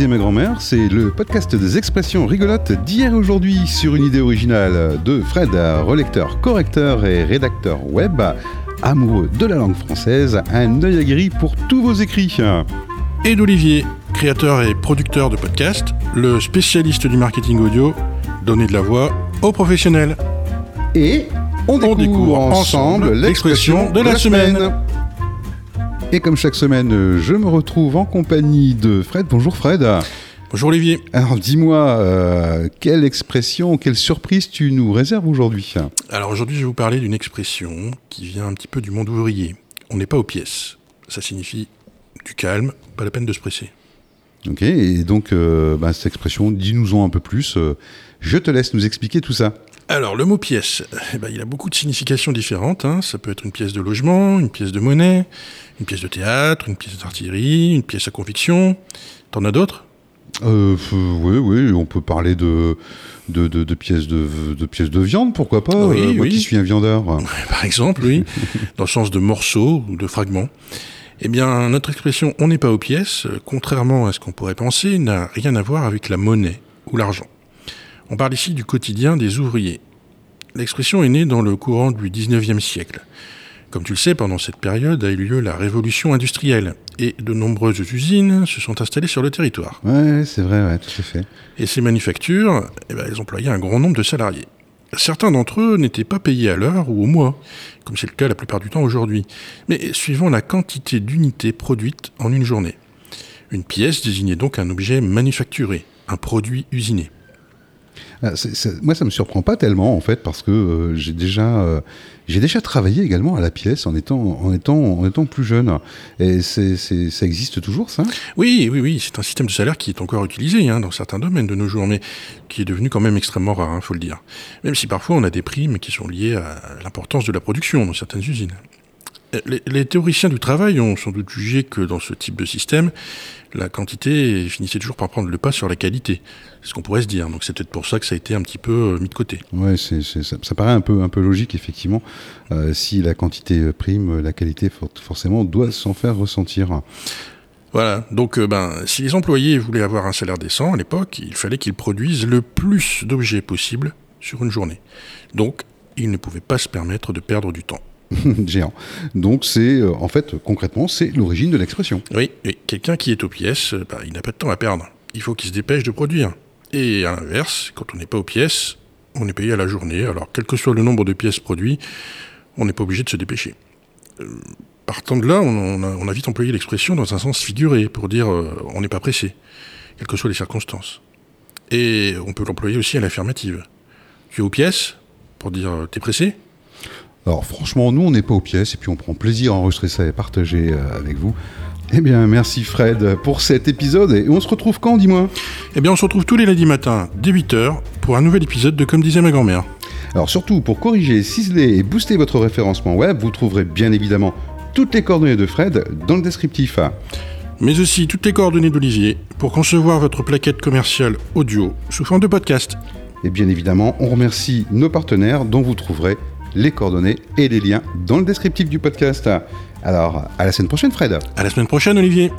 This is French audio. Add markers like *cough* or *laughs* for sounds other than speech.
disait ma grand-mère, c'est le podcast des expressions rigolotes d'hier et aujourd'hui sur une idée originale de Fred, relecteur, correcteur et rédacteur web, amoureux de la langue française, un œil aguerri pour tous vos écrits. Et d'Olivier, créateur et producteur de podcasts, le spécialiste du marketing audio, donner de la voix aux professionnels. Et on découvre, ensemble l'expression de la semaine. Et comme chaque semaine, euh, je me retrouve en compagnie de Fred. Bonjour Fred. Bonjour Olivier. Alors dis-moi, euh, quelle expression, quelle surprise tu nous réserves aujourd'hui? Alors aujourd'hui, je vais vous parler d'une expression qui vient un petit peu du monde ouvrier. On n'est pas aux pièces. Ça signifie du calme, pas la peine de se presser. Ok, et donc euh, bah, cette expression, dis-nous-en un peu plus. je te laisse nous expliquer tout ça. Alors, le mot pièce, eh ben, il a beaucoup de significations différentes. Hein. Ça peut être une pièce de logement, une pièce de monnaie, une pièce de théâtre, une pièce d'artillerie, une pièce à conviction. T'en as d'autres? Euh, Oui, oui, on peut parler de, de, de, pièces, de, de, pièces de viande, pourquoi pas oui, euh, Moi qui suis un viandeur. *laughs* Par exemple, oui, *laughs* dans le sens de morceaux ou de fragments. Eh bien, notre expression on n'est pas aux pièces, contrairement à ce qu'on pourrait penser, n'a rien à voir avec la monnaie ou l'argent. On parle ici du quotidien des ouvriers. L'expression est née dans le courant du 19e siècle. Comme tu le sais, pendant cette période a eu lieu la révolution industrielle et de nombreuses usines se sont installées sur le territoire. Ouais, c'est vrai, ouais, tout à fait. Et ces manufactures, eh ben, elles employaient un grand nombre de salariés. Certains d'entre eux n'étaient pas payés à l'heure ou au mois, comme c'est le cas la plupart du temps aujourd'hui, mais suivant la quantité d'unités produites en une journée. Une pièce désignait donc un objet manufacturé, un produit usiné. Ah, moi, ça me surprend pas tellement en fait parce que euh, j'ai déjà, euh, déjà travaillé également à la pièce en étant, en étant, en étant plus jeune. Et ça existe toujours, ça? Oui, oui, oui. C'est un système de salaire qui est encore utilisé hein, dans certains domaines de nos jours, mais qui est devenu quand même extrêmement rare, il hein, faut le dire. Même si parfois on a des primes qui sont liées à l'importance de la production dans certaines usines. Les, théoriciens du travail ont sans doute jugé que dans ce type de système, la quantité finissait toujours par prendre le pas sur la qualité. C'est ce qu'on pourrait se dire. Donc c'est peut-être pour ça que ça a été un petit peu euh, mis de côté. Ouais, c'est, ça, paraît un peu, un peu logique, effectivement. Euh, si la quantité prime, la qualité forcément doit s'en faire ressentir. Voilà, donc euh, ben, si les employés voulaient avoir un salaire décent à l'époque, il fallait qu'ils produisent le plus d'objets possible sur une journée. Donc, ils ne pouvaient pas se permettre de perdre du temps. *laughs* géant. Donc c'est euh, en fait concrètement c'est l'origine de l'expression. Oui, et quelqu'un qui est aux pièces, euh, bah, il n'a pas de temps à perdre. Il faut qu'il se dépêche de produire. Et à l'inverse, quand on n'est pas aux pièces, on est payé à la journée. Alors quel que soit le nombre de pièces produites, on n'est pas obligé de se dépêcher. Euh, partant de là, on, a, vite employé l'expression dans un sens figuré pour dire on n'est pas pressé, quelles que soient les circonstances. Et on peut l'employer aussi à l'affirmative. Tu es aux pièces pour dire t'es pressé? Alors franchement, nous, on n'est pas aux pièces et puis on prend plaisir à enregistrer ça et partager euh, avec vous. Eh bien, merci Fred pour cet épisode et on se retrouve quand, dis-moi? Eh bien, on se retrouve tous les lundis matins dès 8h pour un nouvel épisode de Comme disait ma grand-mère. Alors surtout, pour corriger, ciseler et booster votre référencement web, vous trouverez bien évidemment toutes les coordonnées de Fred dans le descriptif. Mais aussi toutes les coordonnées d'Olivier pour concevoir votre plaquette commerciale audio sous forme de podcast. Et bien évidemment, on remercie nos partenaires dont vous trouverez les coordonnées et les liens dans le descriptif du podcast. Alors, à la semaine prochaine, Fred. À la semaine prochaine, Olivier.